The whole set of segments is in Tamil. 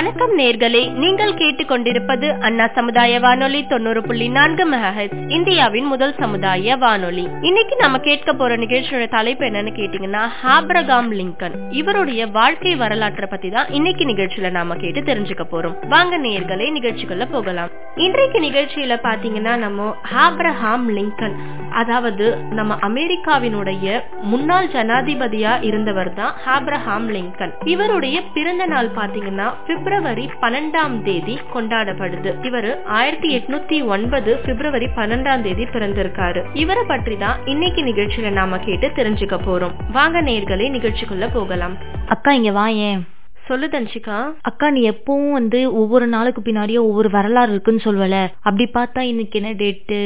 வணக்கம் நேர்களே நீங்கள் கேட்டுக்கொண்டிருப்பது அண்ணா சமுதாய வானொலி தொண்ணூறு புள்ளி நான்கு மெகாஹெட் இந்தியாவின் முதல் சமுதாய வானொலி. இன்னைக்கு நம்ம கேட்க போற நிகழ்ச்சியோட தலைப்பு என்னன்னு கேட்டீங்கன்னா ஹாப்ரகாம் லிங்கன். இவருடைய வாழ்க்கை வரலாற்றை பத்தி தான் இன்னைக்கு நிகழ்ச்சியில நாம கேட்டு தெரிஞ்சுக்க போறோம். வாங்க நேர்களே நிகழ்ச்சிக்குள்ள போகலாம். இன்றைக்கு நிகழ்ச்சியில பாத்தீங்கன்னா நம்ம ஹாப்ரஹாம் லிங்கன் அதாவது நம்ம அமெரிக்காவினுடைய முன்னாள் ஜனாதிபதியா இருந்தவர் தான் ஹாப்ரஹாம் லிங்கன். இவருடைய பிறந்த நாள் பாத்தீங்கன்னா பிப்ரவரி பன்னெண்டாம் தேதி கொண்டாடப்படுது. இவரு ஆயிரத்தி எட்நூத்தி ஒன்பது பிப்ரவரி பன்னெண்டாம் தேதி பிறந்திருக்காரு. இவரை பற்றி தான் இன்னைக்கு நிகழ்ச்சியில நாம கேட்டு தெரிஞ்சுக்க போறோம். வாங்க நேர்களே நிகழ்ச்சிக்குள்ள போகலாம். அக்கா இங்க வாயேன் சொல்லு தன்ஷிகா அக்கா நீ எப்பவும் வந்து ஒவ்வொரு நாளுக்கு பின்னாடியே ஒவ்வொரு வரலாறு இருக்குன்னு சொல்வல அப்படி பார்த்தா இன்னைக்கு என்ன டேட்டு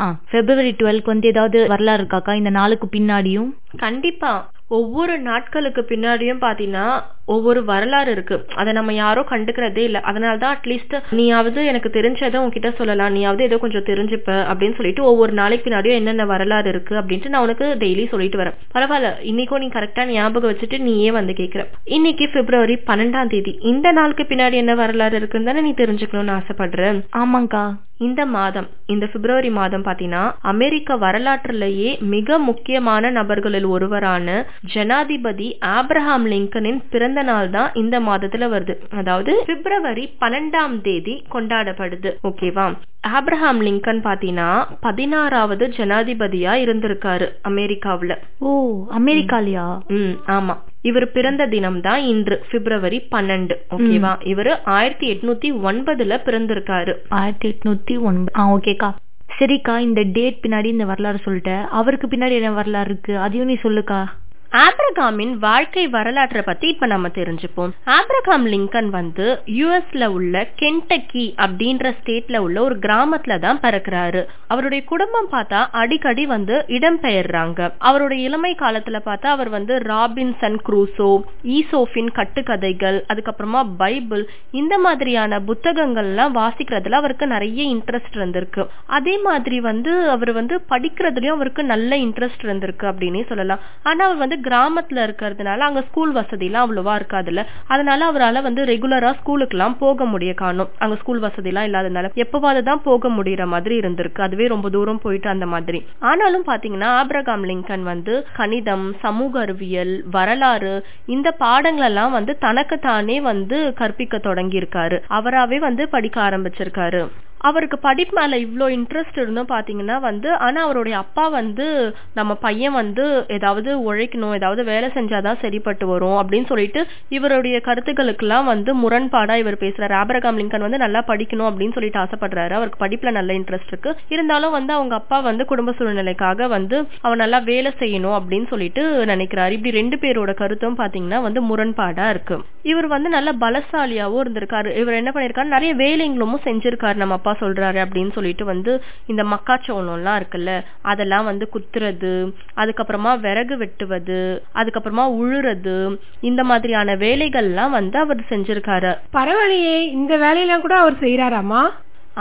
ஆ பிப்ரவரி டுவெல்க்கு வந்து ஏதாவது வரலாறு இருக்காக்கா இந்த நாளுக்கு பின்னாடியும்? கண்டிப்பா. ஒவ்வொரு நாட்களுக்கு பின்னாடியும் பாத்தீங்கன்னா ஒவ்வொரு வரலாறு இருக்கு. அதை நம்ம யாரும் கண்டுக்கிறதே இல்ல. அதனாலதான் அட்லீஸ்ட் நீயாவது எனக்கு தெரிஞ்சதை உன்கிட்ட சொல்லலாம். நீயாவது ஏதோ கொஞ்சம் தெரிஞ்சுப்ப அப்படின்னு சொல்லிட்டு ஒவ்வொரு நாளைக்கு பின்னாடியும் என்னென்ன வரலாறு இருக்கு அப்படின்ட்டு நான் உனக்கு டெய்லி சொல்லிட்டு வரேன். பரவாயில்ல. இன்னைக்கும் நீ கரெக்டா ஞாபகம் வச்சுட்டு நீயே வந்து கேக்குற. இன்னைக்கு பிப்ரவரி பன்னெண்டாம் தேதி. இந்த நாளுக்கு பின்னாடி என்ன வரலாறு இருக்குன்னு தானே நீ தெரிஞ்சுக்கணும்னு ஆசைப்படுற? ஆமாங்கா. இந்த மாதம் இந்த பிப்ரவரி மாதம் பாத்தீங்கன்னா அமெரிக்க வரலாற்றிலேயே மிக முக்கியமான நபர்களில் ஒருவரான ஜனாதிபதி ஆப்ரஹாம் லிங்கனின் பிறந்த நாள் தான் இந்த மாதத்துல வருது. அதாவது பிப்ரவரி பன்னெண்டாம் தேதி கொண்டாடப்படுது. ஓகேவா? ஆப்ரஹாம் லிங்கன் பாத்தீங்கன்னா பதினாறாவது ஜனாதிபதியா இருந்திருக்காரு அமெரிக்காவுல. ஓ அமெரிக்காலயா? ம் ஆமா. இவர் பிறந்த தினம் தான் இன்று பிப்ரவரி பன்னெண்டு. ஓகேவா? இவரு ஆயிரத்தி எட்நூத்தி ஒன்பதுல பிறந்திருக்காரு. ஆயிரத்தி எட்நூத்தி ஒன்பது ஆ ஓகேக்கா. சரிக்கா இந்த டேட் பின்னாடி இந்த வரலாறு சொல்லிட்டேன் அவருக்கு பின்னாடி என்ன வரலாறு இருக்கு? அதையும் நீ சொல்லுக்கா. ஆப்ரகாமின் வாழ்க்கை வரலாற்றை பத்தி இப்ப நம்ம தெரிஞ்சுப்போம். ஆப்ரகாம் லிங்கன் வந்து யுஎஸ்ல உள்ள கென்டக்கி அப்படின்ற ஸ்டேட்ல உள்ள ஒரு கிராமத்துல தான் பிறக்கிறாரு. அவருடைய குடும்பம் பார்த்தா அடிக்கடி வந்து இடம்பெயர்றாங்க. அவருடைய இளமை காலத்துல பார்த்தா அவர் வந்து ராபின்சன் குரூசோ ஈசோஃபின் கட்டுக்கதைகள் அதுக்கப்புறமா பைபிள் இந்த மாதிரியான புத்தகங்கள்லாம் வாசிக்கிறதுல அவருக்கு நிறைய இன்ட்ரெஸ்ட் இருந்திருக்கு. அதே மாதிரி வந்து அவர் வந்து படிக்கிறதுலயும் அவருக்கு நல்ல இன்ட்ரெஸ்ட் இருந்திருக்கு அப்படின்னே சொல்லலாம். ஆனா அவர் வந்து கிராமத்துல இருக்கிறதுனால அங்க ஸ்கூல் வசதி எல்லாம் அவ்வளவா இருக்காதுல்ல. அதனால அவரால் வந்து ரெகுலரா ஸ்கூலுக்கு எல்லாம் போக முடிய காணும். அங்க ஸ்கூல் வசதி எல்லாம் இல்லாதனால எப்பவாவது தான் போக முடியற மாதிரி இருந்திருக்கு. அதுவே ரொம்ப தூரம் போயிட்டு அந்த மாதிரி. ஆனாலும் பாத்தீங்கன்னா ஆப்ரகாம் லிங்கன் வந்து கணிதம் சமூக அறிவியல் வரலாறு இந்த பாடங்கள் எல்லாம் வந்து தனக்கு தானே வந்து கற்பிக்க தொடங்கி இருக்காரு அவராவே வந்து படிக்க ஆரம்பிச்சிருக்காரு. அவருக்கு படிப்பு மேல இவ்வளோ இன்ட்ரெஸ்ட் இருந்தும் பாத்தீங்கன்னா வந்து ஆனா அவருடைய அப்பா வந்து நம்ம பையன் வந்து ஏதாவது உழைக்கணும் ஏதாவது வேலை செஞ்சாதான் சரிப்பட்டு வரும் அப்படின்னு சொல்லிட்டு இவருடைய கருத்துக்களுக்கெல்லாம் வந்து முரண்பாடா இவர் பேசுறாரு. ஆபரகாம் லிங்கன் வந்து நல்லா படிக்கணும் அப்படின்னு சொல்லிட்டு ஆசைப்படுறாரு. அவருக்கு படிப்புல நல்ல இன்ட்ரெஸ்ட் இருக்கு. இருந்தாலும் வந்து அவங்க அப்பா வந்து குடும்ப சூழ்நிலைக்காக வந்து அவன் நல்லா வேலை செய்யணும் அப்படின்னு சொல்லிட்டு நினைக்கிறாரு. இப்படி ரெண்டு பேரோட கருத்தும் பாத்தீங்கன்னா வந்து முரண்பாடா இருக்கு. இவர் வந்து நல்ல பலசாலியாவும் இருந்திருக்காரு. இவர் என்ன பண்ணிருக்காரு? நிறைய வேலைங்களும் செஞ்சிருக்காரு நம்ம அப்பா சொல்றாரு அப்படின்னு சொல்லிட்டு வந்து இந்த மக்காச்சோளம் எல்லாம் இருக்குல்ல அதெல்லாம் வந்து குத்துறது அதுக்கப்புறமா விறகு வெட்டுவது அதுக்கப்புறமா உழுறது இந்த மாதிரியான வேலைகள்லாம் வந்து அவர் செஞ்சிருக்காரு. பரவாயில்லையே இந்த வேலையெல்லாம் கூட அவர் செய்யறாராமா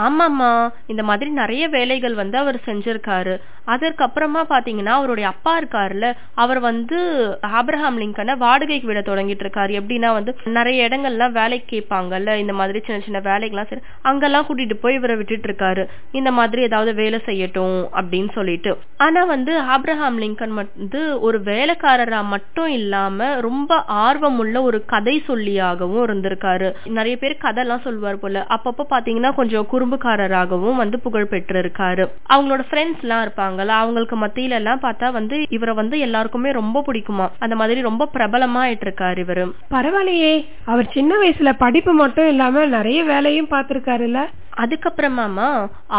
ஆமாம்மா இந்த மாதிரி நிறைய வேலைகள் வந்து அவர் செஞ்சிருக்காரு. அதற்கப்புறமா பாத்தீங்கன்னா அவருடைய அப்பா இருக்காருல்ல அவர் வந்து ஆப்ரஹாம் லிங்கனை வாடகைக்கு விட தொடங்கிட்டு இருக்காரு எப்படின்னா வந்து நிறைய இடங்கள்லாம் வேலைக்கு கேட்பாங்கல்ல இந்த மாதிரி சின்ன சின்ன வேலைகள்லாம் சரி அங்கெல்லாம் கூட்டிட்டு போய் இவரை விட்டுட்டு இருக்காரு இந்த மாதிரி ஏதாவது வேலை செய்யட்டும் அப்படின்னு சொல்லிட்டு. ஆனா வந்து ஆப்ரஹாம் லிங்கன் வந்து ஒரு வேலைக்காரரா மட்டும் இல்லாம ரொம்ப ஆர்வமுள்ள ஒரு கதை சொல்லியாகவும் இருந்திருக்காரு. நிறைய பேர் கதை எல்லாம் சொல்லுவார் போல. அப்பப்ப பாத்தீங்கன்னா கொஞ்சம் குறும்புக்காரராகவும் வந்து புகழ் பெற்றிருக்காரு. அவங்களோட ஃப்ரெண்ட்ஸ் எல்லாம் இருப்பாங்கல்ல அவங்களுக்கு மத்தியில எல்லாம் பார்த்தா வந்து இவரை வந்து எல்லாருக்குமே ரொம்ப பிடிக்குமா? அந்த மாதிரி ரொம்ப பிரபலமா ஆயிட்டு இருக்காரு இவரு. பரவாயில்லையே அவர் சின்ன வயசுல படிப்பு மட்டும் இல்லாம நிறைய வேலையும் பார்த்திருக்காருல்ல. அதுக்கப்புறமாமா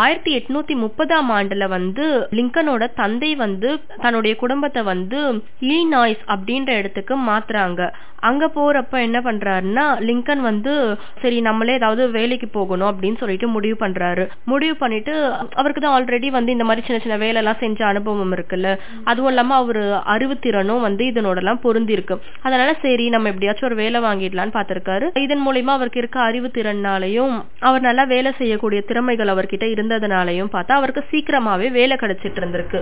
ஆயிரத்தி எட்நூத்தி முப்பதாம் ஆண்டுல வந்து லிங்கனோட தந்தை வந்து தன்னுடைய குடும்பத்தை வந்து இலினாய்ஸ் அப்படின்ற இடத்துக்கு மாத்துறாங்க. அங்க போறப்ப என்ன பண்றாருன்னா லிங்கன் வந்து சரி நம்மளே ஏதாவது வேலைக்கு போகணும் அப்படின்னு சொல்லிட்டு முடிவு பண்றாரு. முடிவு பண்ணிட்டு அவருக்கு தான் ஆல்ரெடி வந்து இந்த மாதிரி சின்ன சின்ன வேலை எல்லாம் செஞ்ச அனுபவம் இருக்குல்ல. அதுவும் இல்லாம அவரு அறிவுத்திறனும் வந்து இதனோட எல்லாம் பொருந்திருக்கு அதனால சரி நம்ம எப்படியாச்சும் ஒரு வேலை வாங்கிடலாம்னு பாத்திருக்காரு இதன் மூலியமா அவருக்கு இருக்க அறிவுத்திறனாலையும் அவர் நல்லா வேலை செய்ய செய்யக்கூடிய திறமைகள் அவர்கிட்ட இருந்ததுனாலையும் பார்த்தா அவருக்கு சீக்கிரமாவே வேலை கிடைச்சிட்டு இருந்திருக்கு.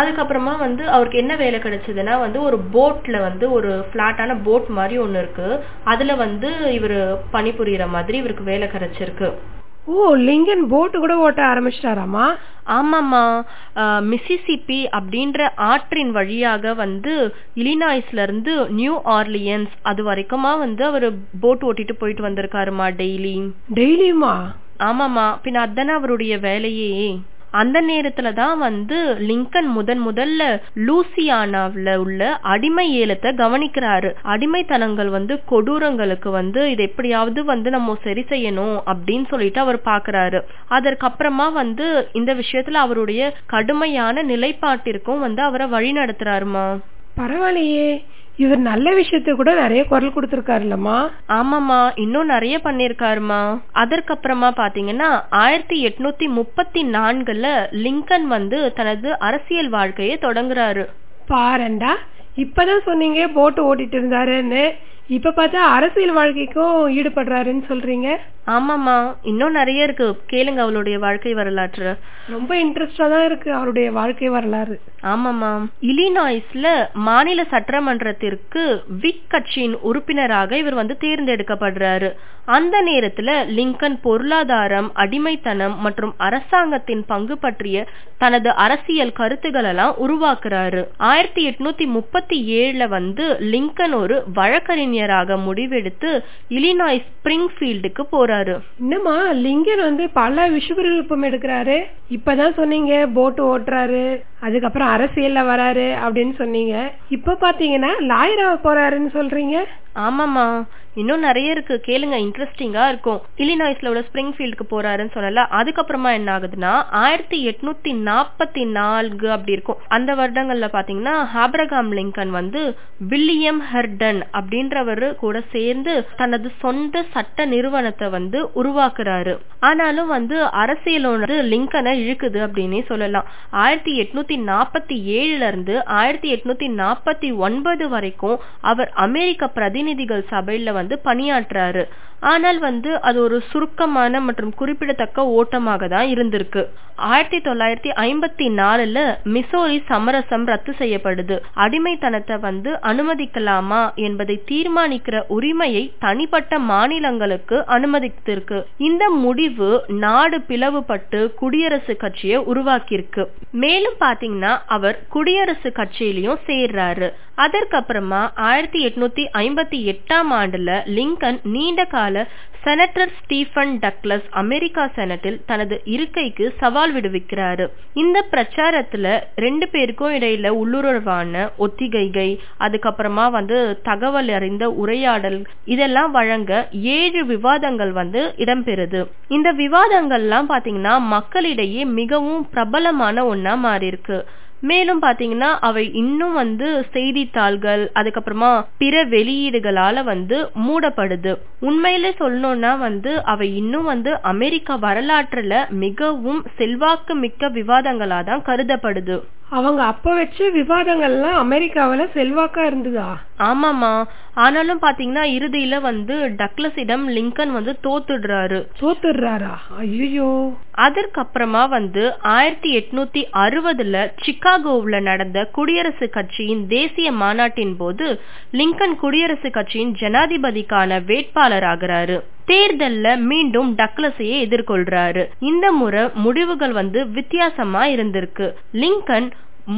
அதுக்கப்புறமா வந்து அவருக்கு என்ன வேலை கிடைச்சதுன்னா வந்து ஒரு போட்ல வந்து ஒரு ஃபிளாட்டான போட் மாதிரி ஒண்ணு இருக்கு. அதுல வந்து இவர் பணிபுரியற மாதிரி இவருக்கு வேலை கிடைச்சிருக்கு. ஓ லிங்கன் போட்டு கூட ஓட்ட ஆரம்பிச்சிட்டாராமா? ஆமாம்மா. மிசிசிப்பி அப்படின்ற ஆற்றின் வழியாக வந்து இலினாய்ஸ்ல இருந்து நியூ ஆர்லியன்ஸ் அது வரைக்குமா வந்து அவர் போட் ஓட்டிட்டு போயிட்டு வந்திருக்காருமா டெய்லி? டெய்லியுமா? ஆமாம்மா பின்ன அதானே அவருடைய வேலையே. அந்த நேரத்துல தான் வந்து லிங்கன் முதன் முதல்ல லூசியானாவில் உள்ள அடிமை ஏலத்தை கவனிக்கிறாரு. அடிமைத்தனங்கள் வந்து கொடூரங்களுக்கு வந்து இது எப்படியாவது வந்து நம்ம சரி செய்யணும் அப்படின்னு சொல்லிட்டு அவர் பாக்குறாரு. அதற்கப்புறமா வந்து இந்த விஷயத்துல அவருடைய கடுமையான நிலைப்பாட்டிற்கும் வந்து அவரை வழி நடத்துறாருமா. பரவாயில்லையே. இவர் நல்ல விஷயத்த கூட நிறைய குரல் கொடுத்திருக்காருல்லம்மா. ஆமாமா இன்னும் நிறைய பண்ணிருக்காருமா அதற்கப்புறமா பாத்தீங்கன்னா ஆயிரத்தி எட்நூத்தி முப்பத்தி நான்குல லிங்கன் வந்து தனது அரசியல் வாழ்க்கையை தொடங்குறாரு. பாரண்டா இப்பதான் சொன்னீங்க போட்டு ஓட்டிட்டு இருந்தாருன்னு. இப்ப பார்த்தா அரசியல் வாழ்க்கைக்கும் ஈடுபடுறாருன்னு சொல்றீங்க. ஆமாமா இன்னும் நிறைய இருக்கு. கேளுங்க அவளுடைய வாழ்க்கை வரலாற்று. ரொம்ப இன்ட்ரெஸ்டா தான் இருக்கு அவருடைய வாழ்க்கை வரலாறு. ஆமாமா இலினாய்ஸ்ல மாநில சட்டமன்றத்திற்கு விக் கட்சியின் உறுப்பினராக இவர் வந்து தேர்ந்தெடுக்கப்படுறாரு. அந்த நேரத்துல லிங்கன் பொருளாதாரம் அடிமைத்தனம் மற்றும் அரசாங்கத்தின் பங்கு பற்றிய தனது அரசியல் கருத்துக்கள் எல்லாம் உருவாக்குறாரு. ஆயிரத்தி எட்நூத்தி முப்பத்தி ஏழுல வந்து லிங்கன் ஒரு வழக்கறிஞராக முடிவெடுத்து இலினாய் ஸ்பிரிங்ஃபீல்டுக்கு போறாரு. என்னம்மா லிங்கன் வந்து பல விஸ்வரூபம் எடுக்கிறாரு. இப்பதான் சொன்னீங்க போட்டு ஓட்டுறாரு. அதுக்கப்புறம் அரசியல்ல வராரு அப்படின்னு சொன்னீங்க. இப்ப பாத்தீங்கன்னா லாயரா போறாருன்னு சொல்றீங்க. ஆமாமா இன்னும் நிறைய இருக்கு. கேளுங்க இன்ட்ரெஸ்டிங்கா இருக்கும். இலினாய்ஸ்ல உள்ள ஸ்பிரிங்ஃபீல்டுக்கு போறாருன்னு சொல்லல. அதுக்கப்புறமா என்ன ஆகுதுன்னா ஆயிரத்தி எட்நூத்தி நாற்பத்தி நான்கு அப்படி இருக்கும். அந்த வருடங்கள்ல பாத்தீங்கன்னா ஹாப்ரகாம் லிங்கன் வந்து வில்லியம் ஹெர்டன் அப்படின்றவரு கூட சேர்ந்து தனது சொந்த சட்ட நிறுவனத்தை வந்து உருவாக்குறாரு. ஆனாலும் வந்து அரசியலோட லிங்கனை இழுக்குது அப்படின்னே சொல்லலாம். ஆயிரத்தி எட்நூத்தி நாற்பத்தி ஏழுல இருந்து ஆயிரத்தி எட்நூத்தி நாற்பத்தி ஒன்பது வரைக்கும் அவர் அமெரிக்க பிரதி பிரதிநிதிகள் சபையில வந்து பணியாற்றாரு. ஆனால் வந்து அது ஒரு சுருக்கமான மற்றும் குறிப்பிடத்தக்க ஓட்டமாக தான் இருந்திருக்கு. ஆயிரத்தி தொள்ளாயிரத்தி ஐம்பத்தி நாலுல மிசோரி சமரசம் ரத்து செய்யப்படுது. அடிமைத்தனத்தை வந்து அனுமதிக்கலாமா என்பதை தீர்மானிக்கிற உரிமையை தனிப்பட்ட மாநிலங்களுக்கு அனுமதித்திருக்கு. இந்த முடிவு நாடு பிளவுபட்டு குடியரசு கட்சியை உருவாக்கியிருக்கு. மேலும் பாத்தீங்கன்னா அவர் குடியரசு கட்சியிலையும் சேர்றாரு. அதற்கப்புறமா ஆயிரத்தி எட்நூத்தி ஐம்பத்தி எட்டாம் ஆண்டுல லிங்கன் நீண்ட கால செனட்டர் ஸ்டீஃபன் டக்ளஸ் அமெரிக்கா செனட்டில் தனது இருக்கைக்கு சவால் விடுவிக்கிறாரு. இந்த பிரச்சாரத்துல ரெண்டு பேருக்கும் இடையில உள்ளுறவான ஒத்திகைகை அதுக்கப்புறமா வந்து தகவல் அறிந்த உரையாடல் இதெல்லாம் வழங்க ஏழு விவாதங்கள் வந்து இடம்பெறுது. இந்த விவாதங்கள்லாம் பாத்தீங்கன்னா மக்களிடையே மிகவும் பிரபலமான ஒன்னா மாறி இருக்கு மேலும் பாத்தீங்கன்னா அவை இன்னும் வந்து செய்தித்தாள்கள் அதுக்கப்புறமா பிற வெளியீடுகளால வந்து மூடப்படுது. உண்மையிலே சொல்லணும்னா வந்து அவை இன்னும் வந்து அமெரிக்க வரலாற்றுல மிகவும் செல்வாக்கு மிக்க விவாதங்களா தான் கருதப்படுது. அவங்க அப்ப வச்ச விவாதங்கள்லாம் அமெரிக்காவில செல்வாக்கா இருந்ததா? ஆமாமா ஆனாலும் பாத்தீங்கன்னா இறுதியில வந்து டக்ளஸிடம் லிங்கன் வந்து தோத்துடுறாரு. தோத்துடுறாரா? ஐயோ அதற்கப்புறமா வந்து ஆயிரத்தி எட்நூத்தி அறுபதுல சிகாகோவுல நடந்த குடியரசு கட்சியின் தேசிய மாநாட்டின் போது லிங்கன் குடியரசு கட்சியின் ஜனாதிபதிக்கான வேட்பாளர் ஆகிறாரு. தேர்தல்ல மீண்டும் டக்ளஸையே எதிர்கொள்றாரு. இந்த முறை முடிவுகள் வந்து வித்தியாசமா இருந்திருக்கு. லிங்கன்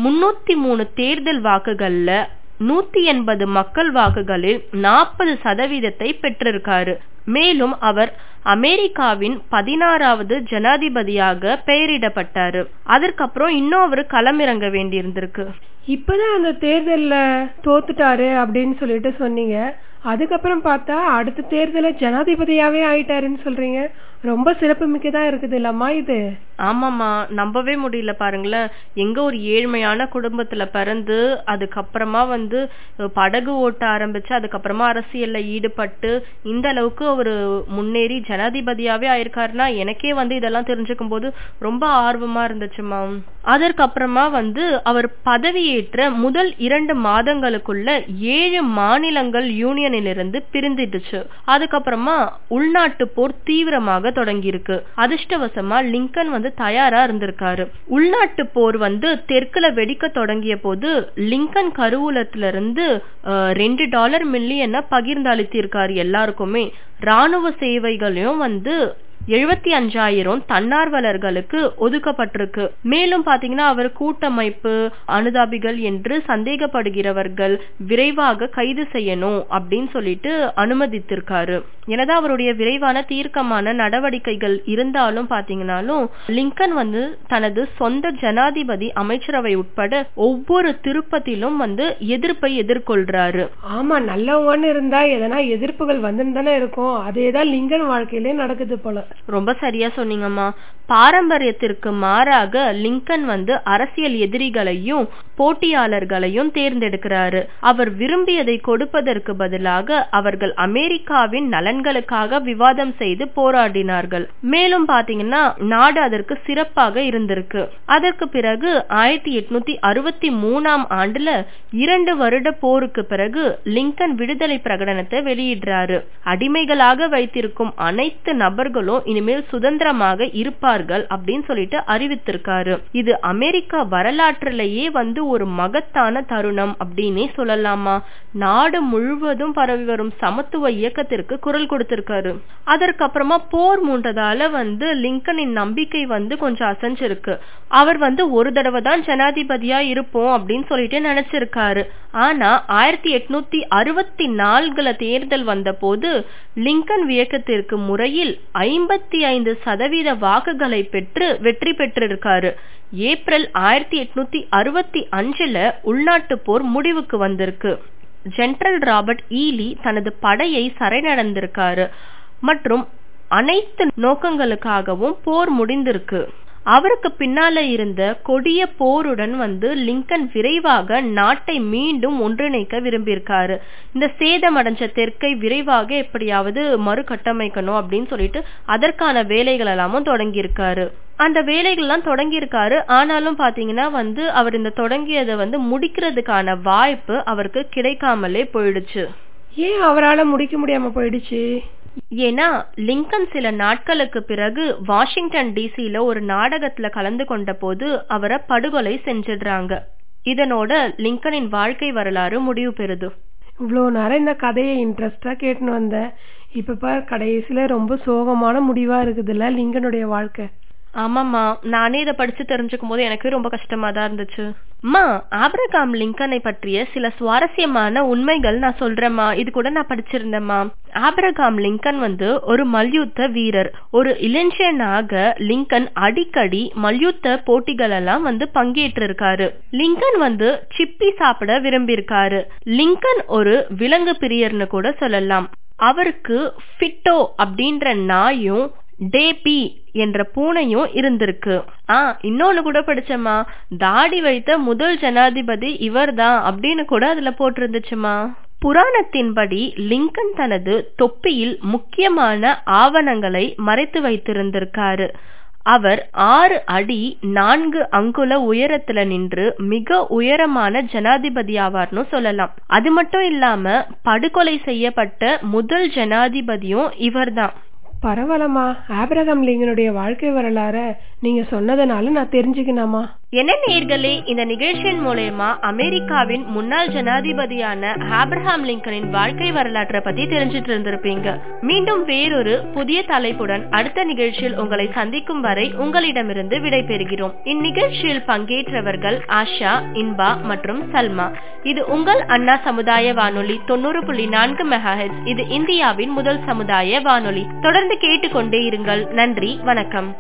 முன்னூத்தி மூணு தேர்தல் வாக்குகள்ல நூத்தி எண்பது மக்கள் வாக்குகளில் நாற்பது சதவீதத்தை பெற்றிருக்காரு. மேலும் அவர் அமெரிக்காவின் பதினாறாவது ஜனாதிபதியாக பெயரிடப்பட்டாரு. அதற்கப்புறம் இன்னும் அவரு களமிறங்க வேண்டியிருந்திருக்கு. இப்பதான் அந்த தேர்தல்ல தோத்துட்டாரு அப்படின்னு சொல்லிட்டு சொன்னீங்க. அதுக்கப்புறம் பார்த்தா அடுத்த தேர்தல ஜனாதிபதியாவே ஆயிட்டாருன்னு சொல்றீங்க. ரொம்ப சிறப்பு மிக்கதா இருக்குது இல்லம்மா இது? ஆமாமா நம்பவே முடியல பாருங்களேன். எங்க ஒரு ஏழ்மையான குடும்பத்துல பிறந்து அதுக்கப்புறமா வந்து படகு ஓட்ட ஆரம்பிச்சு அதுக்கப்புறமா அரசியல்ல ஈடுபட்டு இந்த அளவுக்கு ஒரு முன்னேறி ஜனாதிபதியாவே ஆயிருக்காருன்னா எனக்கே வந்து இதெல்லாம் தெரிஞ்சுக்கும் போது ரொம்ப ஆர்வமா இருந்துச்சுமா அதற்கப்புறமா வந்து அவர் பதவியேற்ற முதல் இரண்டு மாதங்களுக்குள்ள ஏழு மாநிலங்கள் யூனியனிலிருந்து பிரிந்துடுச்சு. அதுக்கப்புறமா உள்நாட்டு போர் தீவிரமாக தொடங்கியிருக்கு. அதிர்ஷ்டவசமா லிங்கன் வந்து தயாரா இருந்திருக்காரு. உள்நாட்டு போர் வந்து தெற்குல வெடிக்க தொடங்கிய போது லிங்கன் கருவூலத்துல இருந்து ரெண்டு டாலர் மில்லியனை பகிர்ந்தளித்திருக்காரு எல்லாருக்குமே. ராணுவ சேவைகளையும் வந்து எழுபத்தி அஞ்சாயிரம் தன்னார்வலர்களுக்கு ஒதுக்கப்பட்டிருக்கு. மேலும் பாத்தீங்கன்னா அவர் கூட்டமைப்பு அனுதாபிகள் என்று சந்தேகப்படுகிறவர்கள் விரைவாக கைது செய்யணும் அப்படின்னு சொல்லிட்டு அனுமதித்திருக்காரு. எனதான் அவருடைய விரைவான தீர்க்கமான நடவடிக்கைகள் இருந்தாலும் பாத்தீங்கன்னாலும் லிங்கன் வந்து தனது சொந்த ஜனாதிபதி அமைச்சரவை உட்பட ஒவ்வொரு திருப்பத்திலும் வந்து எதிர்ப்பை எதிர்கொள்றாரு. ஆமா நல்லவன்னு இருந்தா எதனா எதிர்ப்புகள் வந்துன்னு தானே இருக்கும். அதேதான் லிங்கன் வாழ்க்கையிலே நடக்குது போல. ரொம்ப சரியா சொன்னீங்கம்மா. பாரம்பரியத்திற்கு மாறாக லிங்கன் வந்து அரசியல் எதிரிகளையும் போட்டியாளர்களையும் தேர்ந்தெடுக்கிறாரு. அவர் விரும்பியதை கொடுப்பதற்கு பதிலாக அவர்கள் அமெரிக்காவின் நலன்களுக்காக விவாதம் செய்து போராடினார்கள். மேலும் பாத்தீங்கன்னா நாடு அதற்கு சிறப்பாக இருந்திருக்கு. அதற்கு பிறகு ஆயிரத்தி எட்நூத்தி அறுபத்தி மூணாம் ஆண்டுல இரண்டு வருட போருக்கு பிறகு லிங்கன் விடுதலை பிரகடனத்தை வெளியிடுறாரு. அடிமைகளாக வைத்திருக்கும் அனைத்து நபர்களும் இனிமேல் சுதந்திரமாக இருப்பார்கள் அப்படின்னு சொல்லிட்டு அறிவித்திருக்காரு. இது அமெரிக்கா வரலாற்றிலேயே வந்து ஒரு மகத்தான தருணம் அப்படின்னே சொல்லலாமா? நாடு முழுவதும் பரவி வரும் சமத்துவ இயக்கத்திற்கு குரல் கொடுத்திருக்காரு. அதற்கப்புறமா போர் மூன்றதால வந்து லிங்கனின் நம்பிக்கை வந்து கொஞ்சம் அசைஞ்சிருக்கு. அவர் வந்து ஒரு தடவை தான் ஜனாதிபதியா இருப்போம் அப்படின்னு சொல்லிட்டு நினைச்சிருக்காரு. ஆனா ஆயிரத்தி எட்நூத்தி அறுபத்தி நான்குல தேர்தல் வந்த போது லிங்கன் வியக்கத்திற்கு முறையில் ஐம்பது ஐம்பத்தி ஐந்து சதவீத வாக்குகளை பெற்று வெற்றி பெற்றிருக்காரு. ஏப்ரல் ஆயிரத்தி எட்நூத்தி அறுபத்தி அஞ்சுல உள்நாட்டு போர் முடிவுக்கு வந்திருக்கு. ஜென்ரல் ராபர்ட் ஈலி தனது படையை சரணடைந்திருக்காரு. மற்றும் அனைத்து நோக்கங்களுக்காகவும் போர் முடிந்திருக்கு. அவருக்கு பின்னால இருந்த கொடிய போருடன் வந்து லிங்கன் விரைவாக நாட்டை மீண்டும் ஒன்றிணைக்க விரும்பியிருக்காரு. இந்த சேதமடைஞ்ச தெற்கை விரைவாக எப்படியாவது மறுகட்டமைக்கணும் அப்படின்னு சொல்லிட்டு அதற்கான வேலைகள் எல்லாமும் தொடங்கியிருக்காரு. அந்த வேலைகள்லாம் தொடங்கியிருக்காரு. ஆனாலும் பாத்தீங்கன்னா வந்து அவர் இந்த தொடங்கியதை வந்து முடிக்கிறதுக்கான வாய்ப்பு அவருக்கு கிடைக்காமலே போயிடுச்சு. ஏன் அவரால முடிக்க முடியாம போயிடுச்சு? ஏன்னா லிங்கன் சில நாட்களுக்கு பிறகு வாஷிங்டன் டிசில ஒரு நாடகத்துல கலந்து கொண்ட போது அவரை படுகொலை செஞ்சிடுறாங்க. இதனோட லிங்கனின் வாழ்க்கை வரலாறு முடிவு பெறுது. இவ்வளோ நேரம் இந்த கதையை இன்ட்ரெஸ்டா கேட்டுன்னு வந்தேன் இப்ப பார் கடைசியில ரொம்ப சோகமான முடிவா இருக்குதுல்ல லிங்கனுடைய வாழ்க்கை. ஆமாம்மா. நானே இதை படிச்சு தெரிஞ்சுக்கும் போது எனக்கு ரொம்ப கஷ்டமா தான் இருந்துச்சு. அம்மா ஆப்ரகாம் லிங்கனை பற்றிய சில சுவாரஸ்யமான உண்மைகள் நான் சொல்றேம்மா. இது கூட நான் படிச்சிருந்தேம்மா. ஆப்ரகாம் லிங்கன் வந்து ஒரு மல்யுத்த வீரர். ஒரு இளைஞனாக லிங்கன் அடிக்கடி மல்யுத்த போட்டிகள் எல்லாம் வந்து பங்கேற்றிருக்காரு. லிங்கன் வந்து சிப்பி சாப்பிட விரும்பியிருக்காரு. லிங்கன் ஒரு விலங்கு பிரியர்னு கூட சொல்லலாம். அவருக்கு ஃபிட்டோ அப்படின்ற நாயும் டேபி என்ற பூனையும் இருந்திருக்கு. ஆ இன்னொன்னு கூட படிச்சம்மா. தாடி வைத்த முதல் ஜனாதிபதி இவர்தான் அப்படின்னு கூட அதுல போட்டிருந்துச்சுமா புராணத்தின்படி லிங்கன் தனது தொப்பியில் முக்கியமான ஆவணங்களை மறைத்து வைத்திருந்திருக்காரு. அவர் ஆறு அடி நான்கு அங்குல உயரத்துல நின்று மிக உயரமான ஜனாதிபதி ஆவார்னு சொல்லலாம். அது மட்டும் இல்லாம படுகொலை செய்யப்பட்ட முதல் ஜனாதிபதியும் இவர்தான். பரவாயில்லம்மா. ஆபிரகாம் லிங்கனுடைய வாழ்க்கை வரலாற நீங்க சொன்னதுனால நான் தெரிஞ்சுக்கினாமா என்ன நேர்களே இந்த நிகழ்ச்சியின் மூலயமா அமெரிக்காவின் முன்னாள் ஜனாதிபதியான ஆப்ரஹாம் லிங்கனின் வாழ்க்கை வரலாற்றை பத்தி தெரிஞ்சிட்டு இருந்திருப்பீங்க. மீண்டும் வேறொரு புதிய தலைப்புடன் அடுத்த நிகழ்ச்சியில் உங்களை சந்திக்கும் வரை உங்களிடமிருந்து விடைபெறுகிறோம் இந்நிகழ்ச்சியில் பங்கேற்றவர்கள் ஆஷா இன்பா மற்றும் சல்மா. இது உங்கள் அண்ணா சமுதாய வானொலி தொண்ணூறு புள்ளி நான்கு மெகாஹெட்ஸ். இது இந்தியாவின் முதல் சமுதாய வானொலி. தொடர்ந்து கேட்டுக்கொண்டே இருங்கள். நன்றி வணக்கம்.